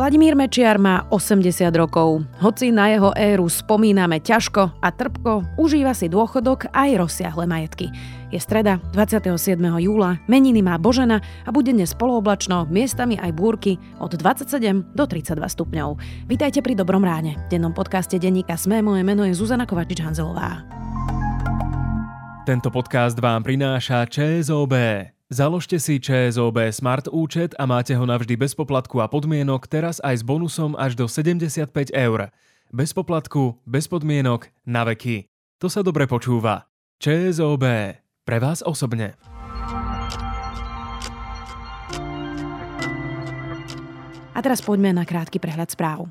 Vladimír Mečiar má 80 rokov. Hoci na jeho éru spomíname ťažko a trpko, užíva si dôchodok aj rozsiahle majetky. Je streda 27. júla, meniny má Božena a bude dnes polooblačno, miestami aj búrky od 27 do 32 stupňov. Vítajte pri Dobrom ráne. V dennom podcaste denníka Sme moje meno je Zuzana Kovačič-Hanzelová. Tento podcast vám prináša ČSOB. Založte si ČSOB Smart účet a máte ho navždy bez poplatku a podmienok, teraz aj s bonusom až do 75 eur. Bez poplatku, bez podmienok, na veky. To sa dobre počúva. ČSOB. Pre vás osobne. A teraz poďme na krátky prehľad správ.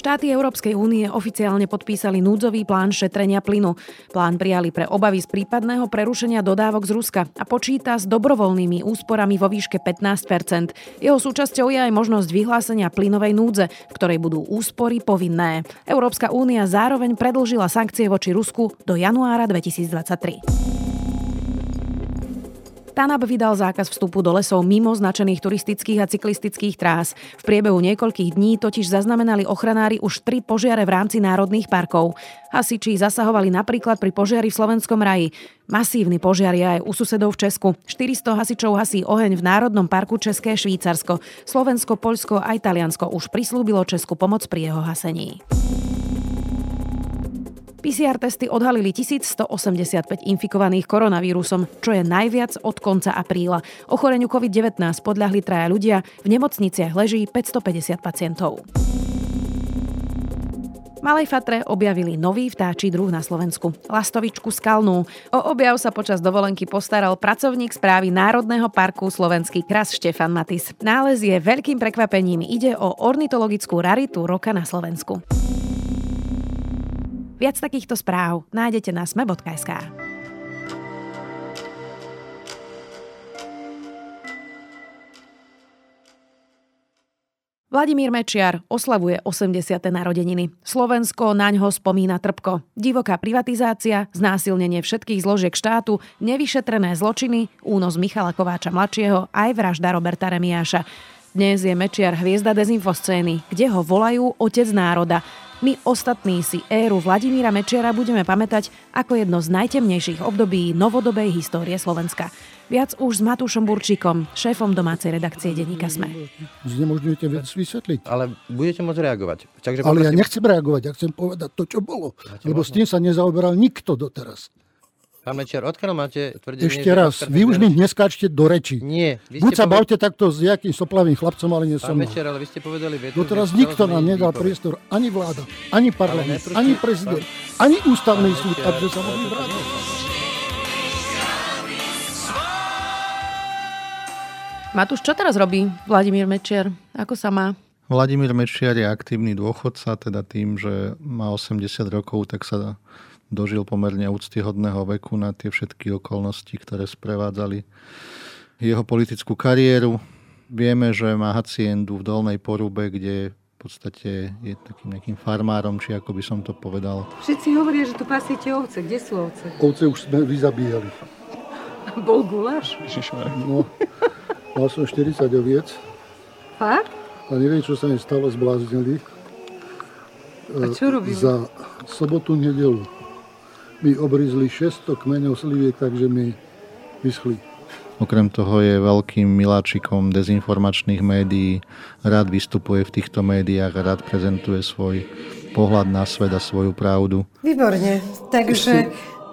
Štáty Európskej únie oficiálne podpísali núdzový plán šetrenia plynu. Plán prijali pre obavy z prípadného prerušenia dodávok z Ruska a počíta s dobrovoľnými úsporami vo výške 15% Jeho súčasťou je aj možnosť vyhlásenia plynovej núdze, v ktorej budú úspory povinné. Európska únia zároveň predlžila sankcie voči Rusku do januára 2023. TANAP vydal zákaz vstupu do lesov mimo značených turistických a cyklistických trás. V priebehu niekoľkých dní totiž zaznamenali ochranári už tri požiare v rámci národných parkov. Hasiči zasahovali napríklad pri požiari v Slovenskom raji. Masívny požiar je aj u susedov v Česku. 400 hasičov hasí oheň v Národnom parku České Švýcarsko. Slovensko, Poľsko a Taliansko už prislúbilo Česku pomoc pri jeho hasení. PCR testy odhalili 1185 infikovaných koronavírusom, čo je najviac od konca apríla. Ochoreniu COVID-19 podľahli traja ľudia, v nemocniciach leží 550 pacientov. Malej Fatre objavili nový vtáčí druh na Slovensku. Lastovičku skalnú. O objav sa počas dovolenky postaral pracovník správy Národného parku Slovenský kras Štefan Matis. Nález je veľkým prekvapením. Ide o ornitologickú raritu roka na Slovensku. Viac takýchto správ nájdete na sme.sk. Vladimír Mečiar oslavuje 80. narodeniny. Slovensko na ňo spomína trpko. Divoká privatizácia, znásilnenie všetkých zložiek štátu, nevyšetrené zločiny, únos Michala Kováča mladšieho aj vražda Roberta Remiáša. Dnes je Mečiar hviezda dezinfoscény, kde ho volajú otec národa. My ostatní si éru Vladimíra Mečiara budeme pamätať ako jedno z najtemnejších období novodobej histórie Slovenska. Viac už s Matúšom Burčíkom, šéfom domácej redakcie Denníka Sme. Znemožňujete vec vysvetliť. Ale budete môcť reagovať. Takže Ale ja nechcem reagovať, ja chcem povedať to, čo bolo. Lebo s tým sa nezaoberal nikto doteraz. Pán Mečiar, odkiaľ máte tvrdenie? Ešte raz, vy už mi neskáčte do reči. Nie. Buď sa poved... bavte takto s nejakým soplavým chlapcom, ale nie som. Pán Mečiar, ale vy ste povedali vetu. Doteraz nikto nám nedal výpoveď. priestor, ani vláda, ani parlament, ani prezident, pán... ani ústavný súd, aby sa mohli vrátiť. Matúš, čo teraz robí Vladimír Mečiar? Ako sa má? Vladimír Mečiar je aktívny dôchodca, teda tým, že má 80 rokov, tak sa dožil pomerne úctyhodného veku na tie všetky okolnosti, ktoré sprevádzali jeho politickú kariéru. Vieme, že má haciendu v Dolnej Porube, kde v podstate je takým nejakým farmárom, či ako by som to povedal. Všetci hovoria, že tu pasiete ovce. Kde sú ovce? Ovce už sme vyzabíjali. Bol guláš? No, mal som 40 oviec. Fakt? A neviem, čo sa mi stalo, zbláznili. A čo robili? Za sobotu, nedelu mi obrizli 600 kmeňov sliviek, takže mi vyschli. Okrem toho je veľkým miláčikom dezinformačných médií, rád vystupuje v týchto médiách a rád prezentuje svoj pohľad na svet a svoju pravdu. Výborne, takže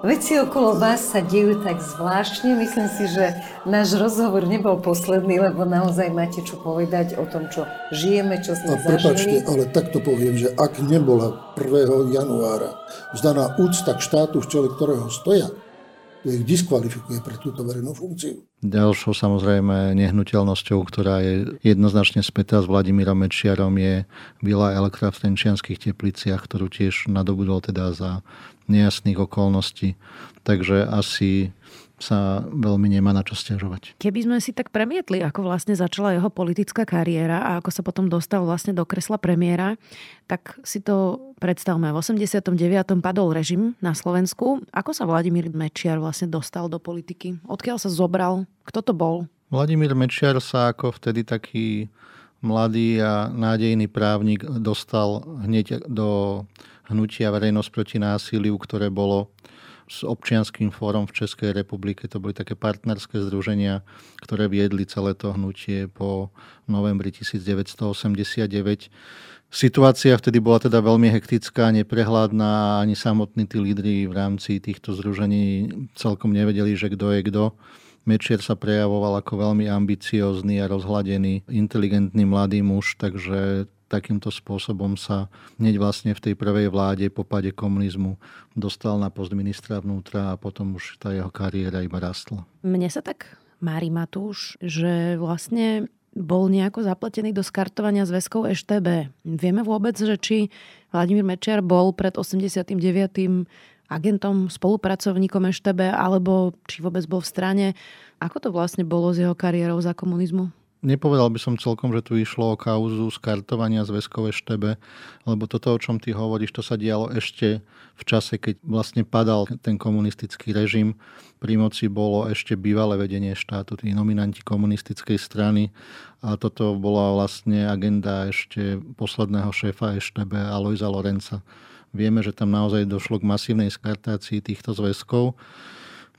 Veci okolo vás sa dejú tak zvláštne. Myslím si, že náš rozhovor nebol posledný, lebo naozaj máte čo povedať o tom, čo žijeme, čo sme A prepačte, ale takto poviem, že ak nebola 1. januára vzdaná úcta k štátu, v čele ktorého stoja, to ich diskvalifikuje pre túto verejnú funkciu. Ďalšou samozrejme nehnuteľnosťou, ktorá je jednoznačne spätá s Vladimírom Mečiarom je Vila Elektra v Tenčianských tepliciach, ktorú tiež nadobudol teda za nejasných okolností. Takže asi sa veľmi nemá na čo stiažovať. Keby sme si tak premietli, ako vlastne začala jeho politická kariéra a ako sa potom dostal vlastne do kresla premiéra, tak si to predstavme. V 89. padol režim na Slovensku. Ako sa Vladimír Mečiar vlastne dostal do politiky? Odkiaľ sa zobral? Kto to bol? Vladimír Mečiar sa ako vtedy taký mladý a nádejný právnik dostal hneď do hnutia Verejnosť proti násiliu, ktoré bolo s občianským fórom v Českej republike. To boli také partnerské združenia, ktoré viedli celé to hnutie po novembri 1989. Situácia vtedy bola teda veľmi hektická, neprehľadná ani samotní tí lídry v rámci týchto združení celkom nevedeli, že kto je kto. Mečier sa prejavoval ako veľmi ambiciózny a rozhladený, inteligentný mladý muž, takže takýmto spôsobom sa hneď vlastne v tej prvej vláde po páde komunizmu dostal na post ministra vnútra a potom už tá jeho kariéra iba rastla. Mne sa tak mári Matúš, že vlastne bol nejako zapletený do skartovania zväzkov EŠTB. Vieme vôbec, že či Vladimír Mečiar bol pred 89. agentom, spolupracovníkom EŠTB, alebo či vôbec bol v strane. Ako to vlastne bolo s jeho kariérou za komunizmu? Nepovedal by som celkom, že tu išlo o kauzu skartovania zväzkové štebe, lebo toto, o čom ty hovoríš, to sa dialo ešte v čase, keď vlastne padal ten komunistický režim. Pri moci bolo ešte bývalé vedenie štátu, tí nominanti komunistickej strany a toto bola vlastne agenda ešte posledného šéfa EŠTB Alojza Lorenca. Vieme, že tam naozaj došlo k masívnej skartácii týchto zväzkov.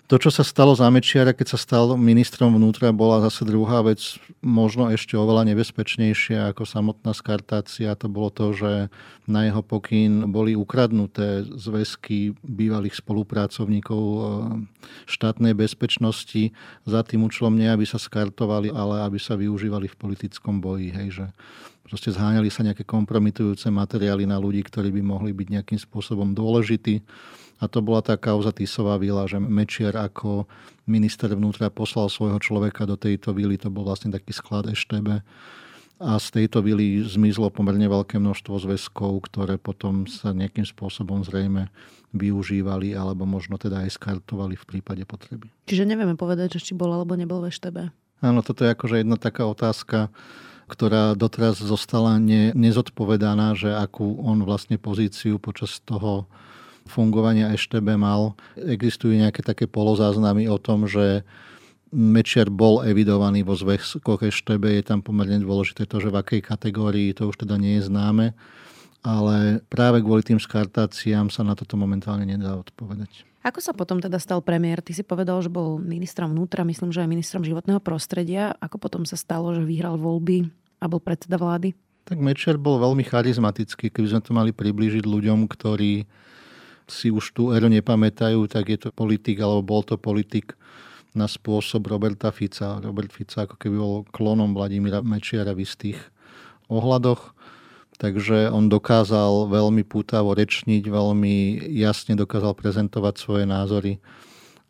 To, čo sa stalo za Mečiara, keď sa stal ministrom vnútra, bola zase druhá vec, možno ešte oveľa nebezpečnejšia ako samotná skartácia. To bolo to, že na jeho pokyn boli ukradnuté zväzky bývalých spolupracovníkov eh, štátnej bezpečnosti za tým účelom nie, aby sa skartovali, ale aby sa využívali v politickom boji. Hej, že proste zháňali sa nejaké kompromitujúce materiály na ľudí, ktorí by mohli byť nejakým spôsobom dôležití a to bola tá kauza Tisová vila, že Mečiar ako minister vnútra poslal svojho človeka do tejto vily. To bol vlastne taký sklad EŠTB. A z tejto vily zmizlo pomerne veľké množstvo zväzkov, ktoré potom sa nejakým spôsobom zrejme využívali alebo možno teda aj skartovali v prípade potreby. Čiže nevieme povedať, že či bol alebo nebol v EŠTB. Áno, toto je akože jedna taká otázka, ktorá doteraz zostala ne, nezodpovedaná, že akú on vlastne pozíciu počas toho fungovania EŠTB mal. Existujú nejaké také polozáznamy o tom, že Mečiar bol evidovaný vo zväzkoch EŠTB. Je tam pomerne dôležité to, že v akej kategórii, to už teda nie je známe. Ale práve kvôli tým skartáciám sa na toto momentálne nedá odpovedať. Ako sa potom teda stal premiér? Ty si povedal, že bol ministrom vnútra, myslím, že aj ministrom životného prostredia. Ako potom sa stalo, že vyhral voľby a bol predseda vlády? Tak Mečiar bol veľmi charizmatický, keby sme to mali priblížiť ľuďom, ktorí si už tú éru nepamätajú, tak je to politik, alebo bol to politik na spôsob Roberta Fica. Robert Fica ako keby bol klonom Vladimíra Mečiara v istých ohľadoch. Takže on dokázal veľmi pútavo rečniť, veľmi jasne dokázal prezentovať svoje názory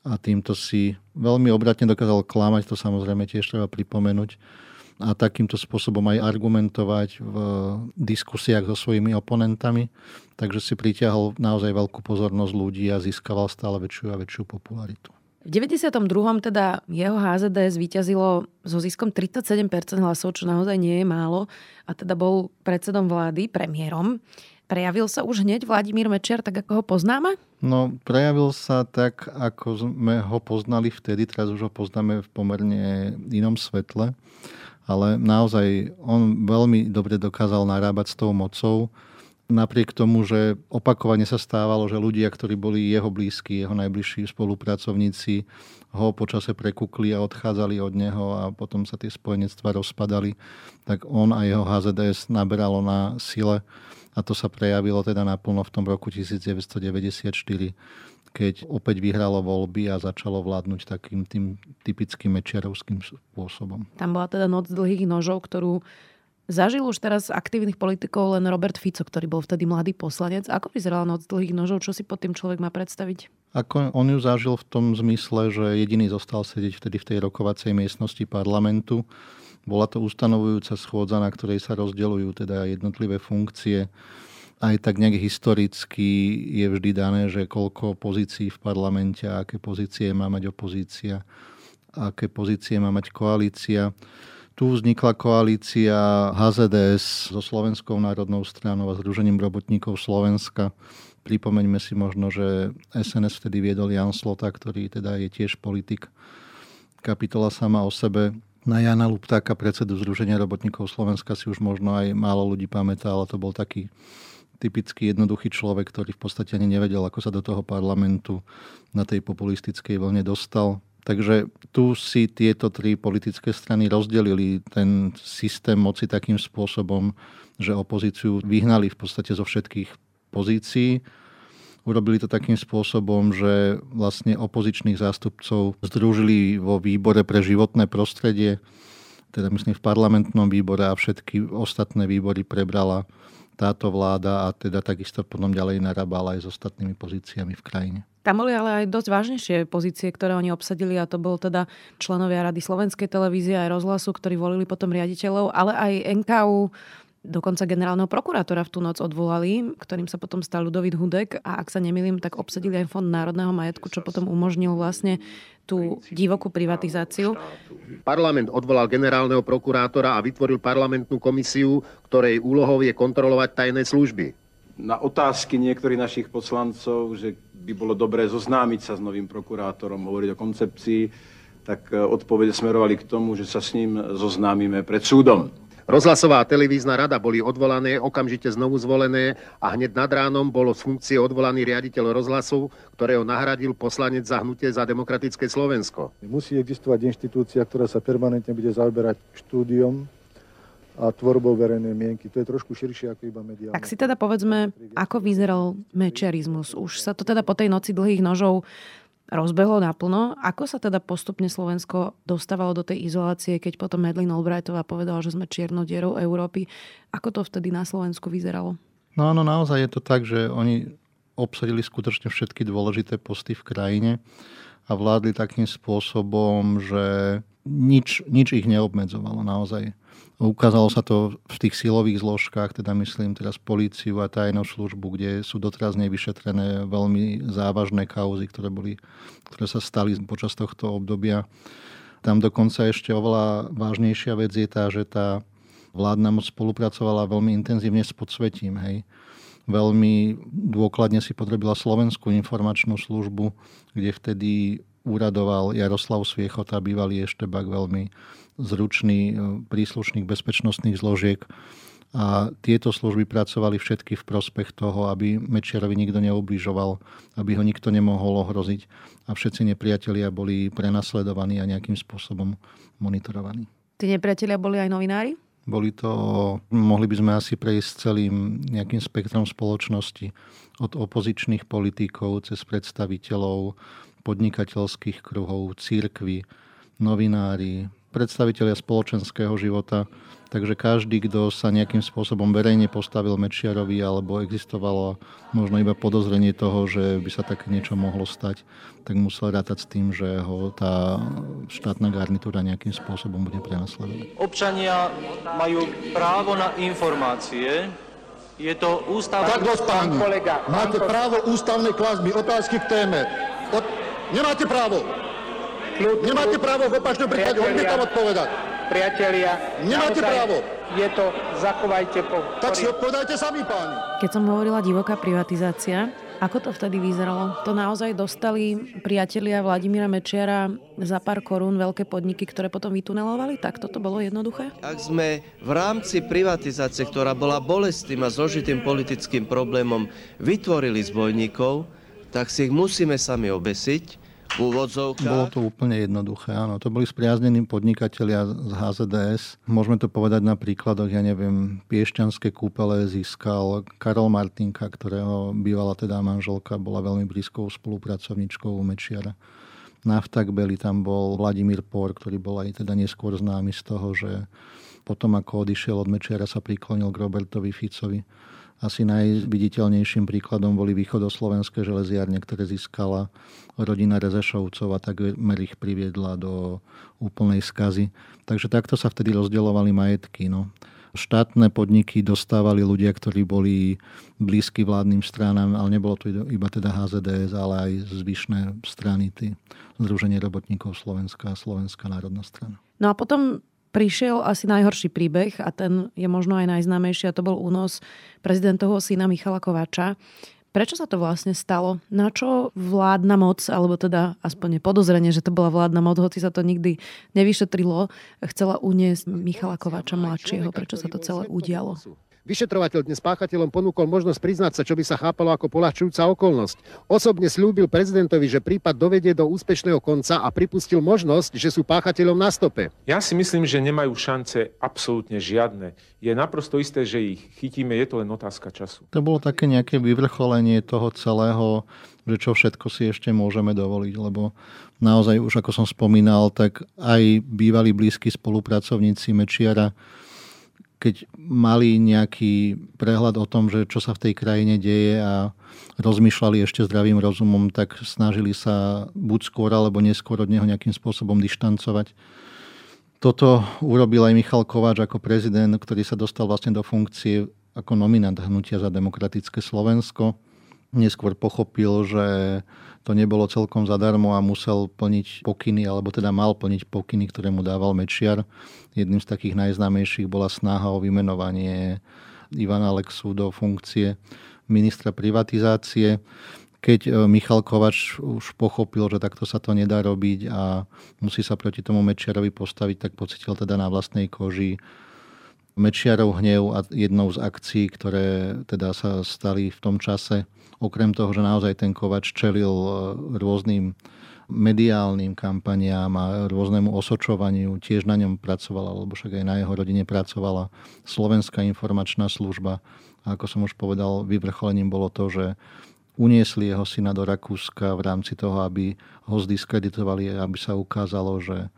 a týmto si veľmi obratne dokázal klamať, to samozrejme tiež treba pripomenúť a takýmto spôsobom aj argumentovať v diskusiách so svojimi oponentami. Takže si pritiahol naozaj veľkú pozornosť ľudí a získaval stále väčšiu a väčšiu popularitu. V 92. teda jeho HZD zvíťazilo so ziskom 37% hlasov, čo naozaj nie je málo. A teda bol predsedom vlády, premiérom. Prejavil sa už hneď Vladimír Mečiar, tak ako ho poznáme? No, prejavil sa tak, ako sme ho poznali vtedy, teraz už ho poznáme v pomerne inom svetle ale naozaj on veľmi dobre dokázal narábať s tou mocou. Napriek tomu, že opakovane sa stávalo, že ľudia, ktorí boli jeho blízki, jeho najbližší spolupracovníci, ho počase prekukli a odchádzali od neho a potom sa tie spojenectva rozpadali, tak on a jeho HZDS naberalo na sile a to sa prejavilo teda naplno v tom roku 1994 keď opäť vyhralo voľby a začalo vládnuť takým tým typickým mečiarovským spôsobom. Tam bola teda noc dlhých nožov, ktorú zažil už teraz aktívnych politikov len Robert Fico, ktorý bol vtedy mladý poslanec. Ako vyzerala noc dlhých nožov? Čo si pod tým človek má predstaviť? Ako on ju zažil v tom zmysle, že jediný zostal sedieť vtedy v tej rokovacej miestnosti parlamentu. Bola to ustanovujúca schôdza, na ktorej sa rozdeľujú teda jednotlivé funkcie aj tak nejak historicky je vždy dané, že koľko pozícií v parlamente, aké pozície má mať opozícia, aké pozície má mať koalícia. Tu vznikla koalícia HZDS so Slovenskou národnou stranou a Združením robotníkov Slovenska. Pripomeňme si možno, že SNS vtedy viedol Jan Slota, ktorý teda je tiež politik. Kapitola sama o sebe Na Jana Luptáka, predsedu Združenia robotníkov Slovenska si už možno aj málo ľudí pamätá, ale to bol taký typický jednoduchý človek, ktorý v podstate ani nevedel, ako sa do toho parlamentu na tej populistickej vlne dostal. Takže tu si tieto tri politické strany rozdelili ten systém moci takým spôsobom, že opozíciu vyhnali v podstate zo všetkých pozícií. Urobili to takým spôsobom, že vlastne opozičných zástupcov združili vo výbore pre životné prostredie, teda myslím v parlamentnom výbore a všetky ostatné výbory prebrala táto vláda a teda takisto potom ďalej narábala aj s ostatnými pozíciami v krajine. Tam boli ale aj dosť vážnejšie pozície, ktoré oni obsadili a to bol teda členovia Rady Slovenskej televízie aj rozhlasu, ktorí volili potom riaditeľov, ale aj NKU, dokonca generálneho prokurátora v tú noc odvolali, ktorým sa potom stal Ludovít Hudek a ak sa nemýlim, tak obsadili aj Fond národného majetku, čo potom umožnil vlastne tú divokú privatizáciu. Parlament odvolal generálneho prokurátora a vytvoril parlamentnú komisiu, ktorej úlohou je kontrolovať tajné služby. Na otázky niektorých našich poslancov, že by bolo dobré zoznámiť sa s novým prokurátorom, hovoriť o koncepcii, tak e, odpovede smerovali k tomu, že sa s ním zoznámime pred súdom. Rozhlasová a televízna rada boli odvolané, okamžite znovu zvolené a hneď nad ránom bolo z funkcie odvolaný riaditeľ rozhlasu, ktorého nahradil poslanec za hnutie za demokratické Slovensko. Musí existovať inštitúcia, ktorá sa permanentne bude zaoberať štúdiom a tvorbou verejnej mienky. To je trošku širšie ako iba mediálne. Tak si teda povedzme, ako vyzeral mečiarizmus. Už sa to teda po tej noci dlhých nožov rozbehlo naplno. Ako sa teda postupne Slovensko dostávalo do tej izolácie, keď potom Medlin Albrightová povedala, že sme čiernou dierou Európy. Ako to vtedy na Slovensku vyzeralo? No áno, naozaj je to tak, že oni obsadili skutočne všetky dôležité posty v krajine a vládli takým spôsobom, že nič, nič ich neobmedzovalo naozaj. Ukázalo sa to v tých silových zložkách, teda myslím teraz políciu a tajnú službu, kde sú doteraz nevyšetrené veľmi závažné kauzy, ktoré, boli, ktoré sa stali počas tohto obdobia. Tam dokonca ešte oveľa vážnejšia vec je tá, že tá vládna moc spolupracovala veľmi intenzívne s podsvetím. Hej. Veľmi dôkladne si podrobila Slovenskú informačnú službu, kde vtedy úradoval Jaroslav Sviechota, bývalý eštebak, veľmi zručný e, príslušných bezpečnostných zložiek. A tieto služby pracovali všetky v prospech toho, aby Mečiarovi nikto neubližoval, aby ho nikto nemohol ohroziť a všetci nepriatelia boli prenasledovaní a nejakým spôsobom monitorovaní. Tí nepriatelia boli aj novinári? Boli to, mohli by sme asi prejsť celým nejakým spektrom spoločnosti. Od opozičných politikov cez predstaviteľov podnikateľských kruhov, církvy, novinári, predstavitelia spoločenského života. Takže každý, kto sa nejakým spôsobom verejne postavil Mečiarovi alebo existovalo možno iba podozrenie toho, že by sa také niečo mohlo stať, tak musel rátať s tým, že ho tá štátna garnitúra nejakým spôsobom bude prenasledovať. Občania majú právo na informácie, je to ústav... Tak páni. Kolega, Máte právo ústavnej klásby otázky k téme. Nemáte právo. Kľud, Nemáte právo v opačnom prípade odmietam odpovedať. Priatelia, Nemáte naozaj právo. Je to, zachovajte po... Tak si odpovedajte sami, páni. Keď som hovorila divoká privatizácia, ako to vtedy vyzeralo? To naozaj dostali priatelia Vladimíra Mečiara za pár korún veľké podniky, ktoré potom vytunelovali? Tak toto bolo jednoduché? Ak sme v rámci privatizácie, ktorá bola bolestným a zložitým politickým problémom, vytvorili zbojníkov, tak si ich musíme sami obesiť v úvodzovkách. Bolo to úplne jednoduché, áno. To boli spriaznení podnikatelia z HZDS. Môžeme to povedať na príkladoch, ja neviem, Piešťanské kúpele získal Karol Martinka, ktorého bývala teda manželka, bola veľmi blízkou spolupracovníčkou Mečiara. Naftakbeli tam bol Vladimír Por, ktorý bol aj teda neskôr známy z toho, že potom ako odišiel od Mečiara sa priklonil k Robertovi Ficovi asi najviditeľnejším príkladom boli východoslovenské železiarne, ktoré získala rodina Rezešovcov a tak ich priviedla do úplnej skazy. Takže takto sa vtedy rozdeľovali majetky. No. Štátne podniky dostávali ľudia, ktorí boli blízky vládnym stranám, ale nebolo to iba teda HZDS, ale aj zvyšné strany, tí Združenie robotníkov Slovenska a Slovenská národná strana. No a potom prišiel asi najhorší príbeh a ten je možno aj najznámejší a to bol únos prezidentovho syna Michala Kováča. Prečo sa to vlastne stalo? Na čo vládna moc, alebo teda aspoň podozrenie, že to bola vládna moc, hoci sa to nikdy nevyšetrilo, chcela uniesť Michala Kováča mladšieho? Prečo sa to celé udialo? Vyšetrovateľ dnes páchateľom ponúkol možnosť priznať sa, čo by sa chápalo ako polahčujúca okolnosť. Osobne slúbil prezidentovi, že prípad dovedie do úspešného konca a pripustil možnosť, že sú páchateľom na stope. Ja si myslím, že nemajú šance absolútne žiadne. Je naprosto isté, že ich chytíme, je to len otázka času. To bolo také nejaké vyvrcholenie toho celého, že čo všetko si ešte môžeme dovoliť, lebo naozaj už ako som spomínal, tak aj bývalí blízki spolupracovníci Mečiara keď mali nejaký prehľad o tom, že čo sa v tej krajine deje a rozmýšľali ešte zdravým rozumom, tak snažili sa buď skôr alebo neskôr od neho nejakým spôsobom dištancovať. Toto urobil aj Michal Kováč ako prezident, ktorý sa dostal vlastne do funkcie ako nominant Hnutia za demokratické Slovensko. Neskôr pochopil, že to nebolo celkom zadarmo a musel plniť pokyny, alebo teda mal plniť pokyny, ktoré mu dával Mečiar. Jedným z takých najznámejších bola snaha o vymenovanie Ivana Lexu do funkcie ministra privatizácie. Keď e, Michal Kovač už pochopil, že takto sa to nedá robiť a musí sa proti tomu Mečiarovi postaviť, tak pocitil teda na vlastnej koži Mečiarov hnev a jednou z akcií, ktoré teda sa stali v tom čase, okrem toho, že naozaj ten Kovač čelil e, rôznym mediálnym kampaniám a rôznemu osočovaniu, tiež na ňom pracovala, alebo však aj na jeho rodine pracovala Slovenská informačná služba. A ako som už povedal, vyvrcholením bolo to, že uniesli jeho syna do Rakúska v rámci toho, aby ho zdiskreditovali, aby sa ukázalo, že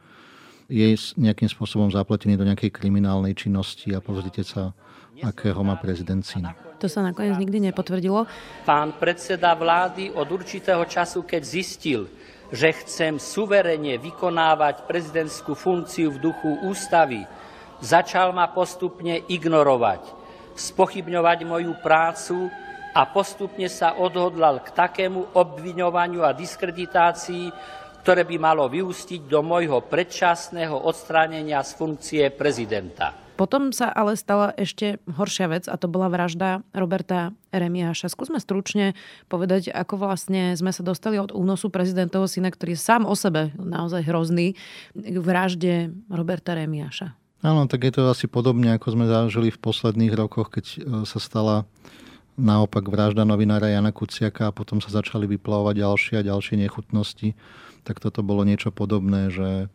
je nejakým spôsobom zapletený do nejakej kriminálnej činnosti a pozrite sa, akého má prezident syna. To sa nakoniec nikdy nepotvrdilo. Pán predseda vlády od určitého času, keď zistil, že chcem suverene vykonávať prezidentskú funkciu v duchu ústavy, začal ma postupne ignorovať, spochybňovať moju prácu a postupne sa odhodlal k takému obviňovaniu a diskreditácii, ktoré by malo vyústiť do môjho predčasného odstránenia z funkcie prezidenta. Potom sa ale stala ešte horšia vec a to bola vražda Roberta Remiáša. Skúsme stručne povedať, ako vlastne sme sa dostali od únosu prezidentovho syna, ktorý je sám o sebe naozaj hrozný, k vražde Roberta Remiáša. Áno, tak je to asi podobne, ako sme zažili v posledných rokoch, keď e, sa stala naopak vražda novinára Jana Kuciaka a potom sa začali vyplavovať ďalšie a ďalšie nechutnosti tak toto bolo niečo podobné, že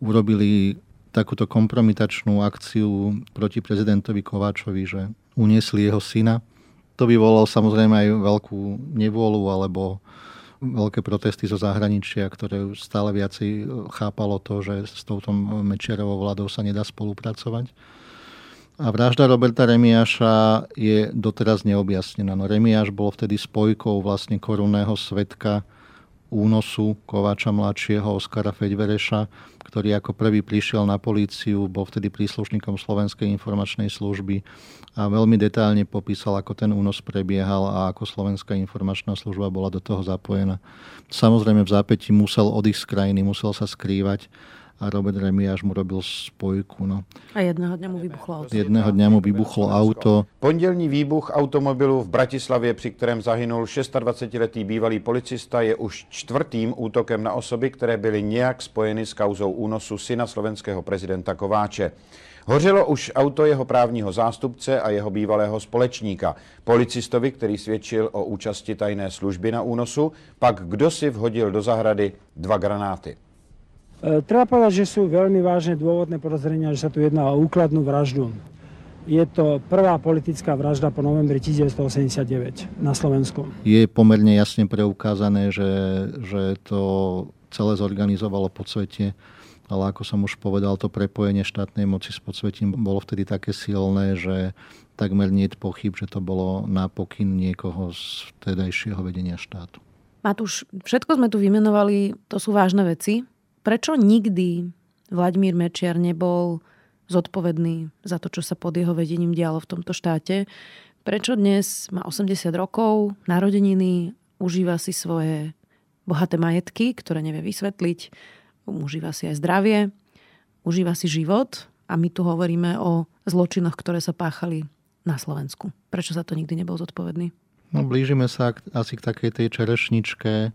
urobili takúto kompromitačnú akciu proti prezidentovi Kováčovi, že uniesli jeho syna. To by volalo samozrejme aj veľkú nevôľu alebo veľké protesty zo zahraničia, ktoré stále viacej chápalo to, že s touto Mečiarovou vládou sa nedá spolupracovať. A vražda Roberta Remiáša je doteraz neobjasnená. No Remiáš bol vtedy spojkou vlastne korunného svetka únosu Kováča mladšieho Oskara Feďvereša, ktorý ako prvý prišiel na políciu, bol vtedy príslušníkom Slovenskej informačnej služby a veľmi detailne popísal, ako ten únos prebiehal a ako Slovenská informačná služba bola do toho zapojená. Samozrejme v zápäti musel odísť z krajiny, musel sa skrývať a Robert Remiáš mu robil spojku. No. A jedného dňa mu vybuchlo auto. Jedného dňa mu vybuchlo auto. Pondělní výbuch automobilu v Bratislavě, při kterém zahynul 26-letý bývalý policista, je už čtvrtým útokem na osoby, které byly nějak spojeny s kauzou únosu syna slovenského prezidenta Kováče. Hořelo už auto jeho právního zástupce a jeho bývalého společníka. Policistovi, který svědčil o účasti tajné služby na únosu, pak kdo si vhodil do zahrady dva granáty. E, treba povedať, že sú veľmi vážne dôvodné podozrenia, že sa tu jedná o úkladnú vraždu. Je to prvá politická vražda po novembri 1989 na Slovensku. Je pomerne jasne preukázané, že, že to celé zorganizovalo podsvetie, ale ako som už povedal, to prepojenie štátnej moci s podsvetím bolo vtedy také silné, že takmer nie je pochyb, že to bolo na pokyn niekoho z vtedajšieho vedenia štátu. Matúš, všetko sme tu vymenovali, to sú vážne veci. Prečo nikdy Vladimír Mečiar nebol zodpovedný za to, čo sa pod jeho vedením dialo v tomto štáte? Prečo dnes má 80 rokov, narodeniny, užíva si svoje bohaté majetky, ktoré nevie vysvetliť, užíva si aj zdravie, užíva si život a my tu hovoríme o zločinoch, ktoré sa páchali na Slovensku. Prečo sa to nikdy nebol zodpovedný? No blížime sa asi k takej tej čerešničke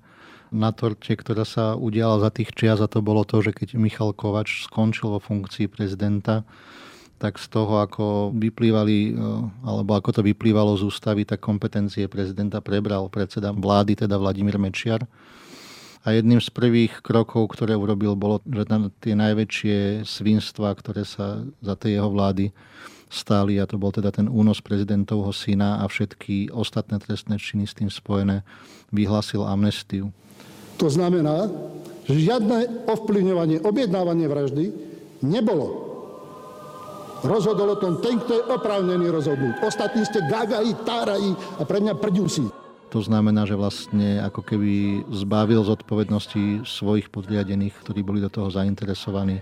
na torte, ktorá sa udiala za tých čias a to bolo to, že keď Michal Kovač skončil vo funkcii prezidenta, tak z toho, ako vyplývali, e, alebo ako to vyplývalo z ústavy, tak kompetencie prezidenta prebral predseda vlády, teda Vladimír Mečiar. A jedným z prvých krokov, ktoré urobil, bolo, že tam tie najväčšie svinstva, ktoré sa za tej jeho vlády stáli, a to bol teda ten únos prezidentovho syna a všetky ostatné trestné činy s tým spojené, vyhlásil amnestiu. To znamená, že žiadne ovplyvňovanie, objednávanie vraždy nebolo. Rozhodol o tom ten, kto je oprávnený rozhodnúť. Ostatní ste gagají, tárají a pre mňa prďusí. To znamená, že vlastne ako keby zbavil zodpovednosti svojich podriadených, ktorí boli do toho zainteresovaní.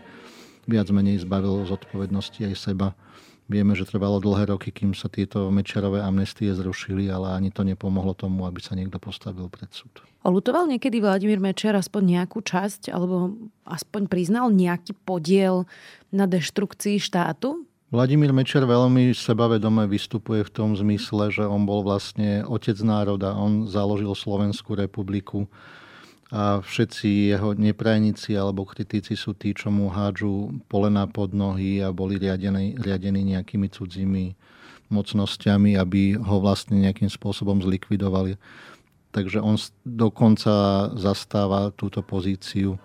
Viac menej zbavil zodpovednosti aj seba. Vieme, že trvalo dlhé roky, kým sa tieto mečerové amnestie zrušili, ale ani to nepomohlo tomu, aby sa niekto postavil pred súd. Olutoval niekedy Vladimír Mečer aspoň nejakú časť, alebo aspoň priznal nejaký podiel na deštrukcii štátu? Vladimír Mečer veľmi sebavedome vystupuje v tom zmysle, že on bol vlastne otec národa. On založil Slovenskú republiku a všetci jeho neprajníci alebo kritici sú tí, čo mu hádžu polena pod nohy a boli riadení, riadení nejakými cudzími mocnosťami, aby ho vlastne nejakým spôsobom zlikvidovali. Takže on dokonca zastáva túto pozíciu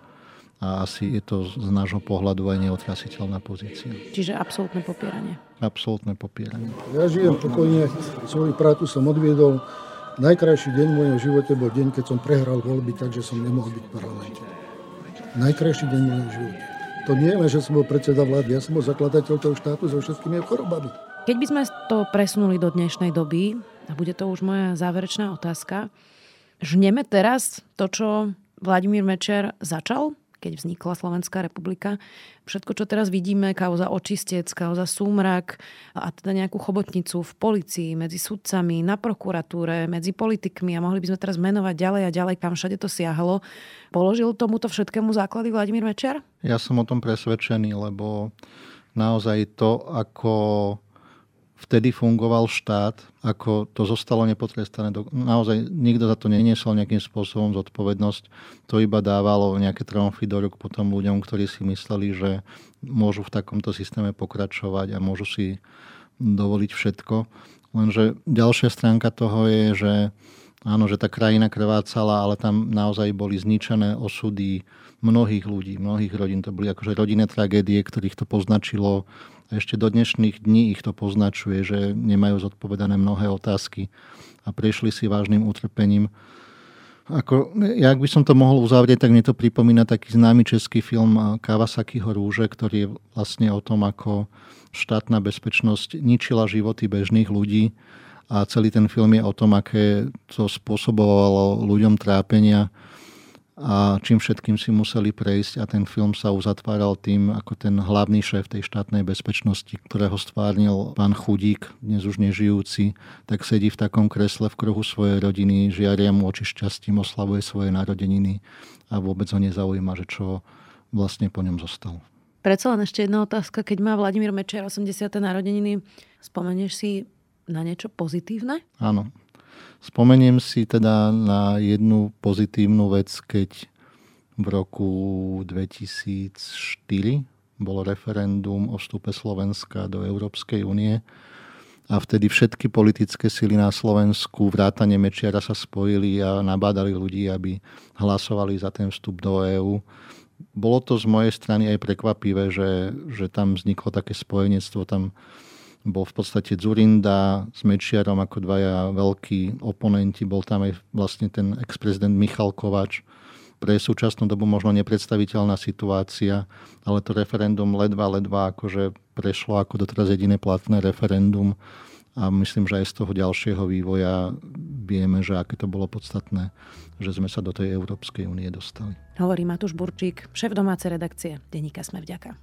a asi je to z nášho pohľadu aj neotrasiteľná pozícia. Čiže absolútne popieranie. Absolútne popieranie. Ja žijem pokojne, svoju prácu som odviedol. Najkrajší deň v mojom živote bol deň, keď som prehral voľby, takže som nemohol byť v parlamente. Najkrajší deň v mojom živote. To nie je, že som bol predseda vlády, ja som bol zakladateľ toho štátu so všetkými chorobami. Keď by sme to presunuli do dnešnej doby, a bude to už moja záverečná otázka, žneme teraz to, čo Vladimír Mečer začal? Keď vznikla Slovenská republika. Všetko, čo teraz vidíme, kauza očistec, kauza súmrak a teda nejakú chobotnicu v policii, medzi sudcami, na prokuratúre, medzi politikmi a mohli by sme teraz menovať ďalej a ďalej, kam všade to siahalo. Položil tomuto všetkému základy Vladimír Mečer? Ja som o tom presvedčený, lebo naozaj to, ako vtedy fungoval štát, ako to zostalo nepotrestané. Naozaj nikto za to neniesol nejakým spôsobom zodpovednosť. To iba dávalo nejaké tromfy do rúk potom ľuďom, ktorí si mysleli, že môžu v takomto systéme pokračovať a môžu si dovoliť všetko. Lenže ďalšia stránka toho je, že áno, že tá krajina krvácala, ale tam naozaj boli zničené osudy mnohých ľudí, mnohých rodín. To boli akože rodinné tragédie, ktorých to poznačilo a ešte do dnešných dní ich to poznačuje, že nemajú zodpovedané mnohé otázky a prešli si vážnym utrpením. Ako, ja by som to mohol uzavrieť, tak mne to pripomína taký známy český film Kawasakiho rúže, ktorý je vlastne o tom, ako štátna bezpečnosť ničila životy bežných ľudí a celý ten film je o tom, aké to spôsobovalo ľuďom trápenia a čím všetkým si museli prejsť a ten film sa uzatváral tým, ako ten hlavný šéf tej štátnej bezpečnosti, ktorého stvárnil pán Chudík, dnes už nežijúci, tak sedí v takom kresle v kruhu svojej rodiny, žiaria mu oči šťastím, oslavuje svoje narodeniny a vôbec ho nezaujíma, že čo vlastne po ňom zostalo. Predsa len ešte jedna otázka. Keď má Vladimír Mečer 80. narodeniny, spomenieš si na niečo pozitívne? Áno. Spomeniem si teda na jednu pozitívnu vec, keď v roku 2004 bolo referendum o vstupe Slovenska do Európskej únie a vtedy všetky politické sily na Slovensku, vrátane Mečiara sa spojili a nabádali ľudí, aby hlasovali za ten vstup do EÚ. Bolo to z mojej strany aj prekvapivé, že, že tam vzniklo také spojenectvo. Tam bol v podstate Zurinda s Mečiarom ako dvaja veľkí oponenti. Bol tam aj vlastne ten ex-prezident Michal Kovač. Pre súčasnú dobu možno nepredstaviteľná situácia, ale to referendum ledva, ledva akože prešlo ako doteraz jediné platné referendum a myslím, že aj z toho ďalšieho vývoja vieme, že aké to bolo podstatné, že sme sa do tej Európskej únie dostali. Hovorí Matúš Burčík, šéf domácej redakcie Deníka Sme vďaka.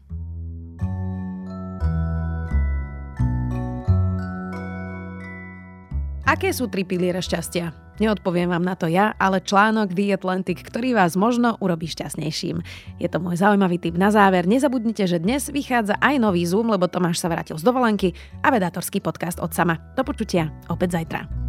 Aké sú tri piliere šťastia? Neodpoviem vám na to ja, ale článok The Atlantic, ktorý vás možno urobí šťastnejším. Je to môj zaujímavý tip na záver. Nezabudnite, že dnes vychádza aj nový Zoom, lebo Tomáš sa vrátil z dovolenky a vedátorský podcast od sama. Do počutia opäť zajtra.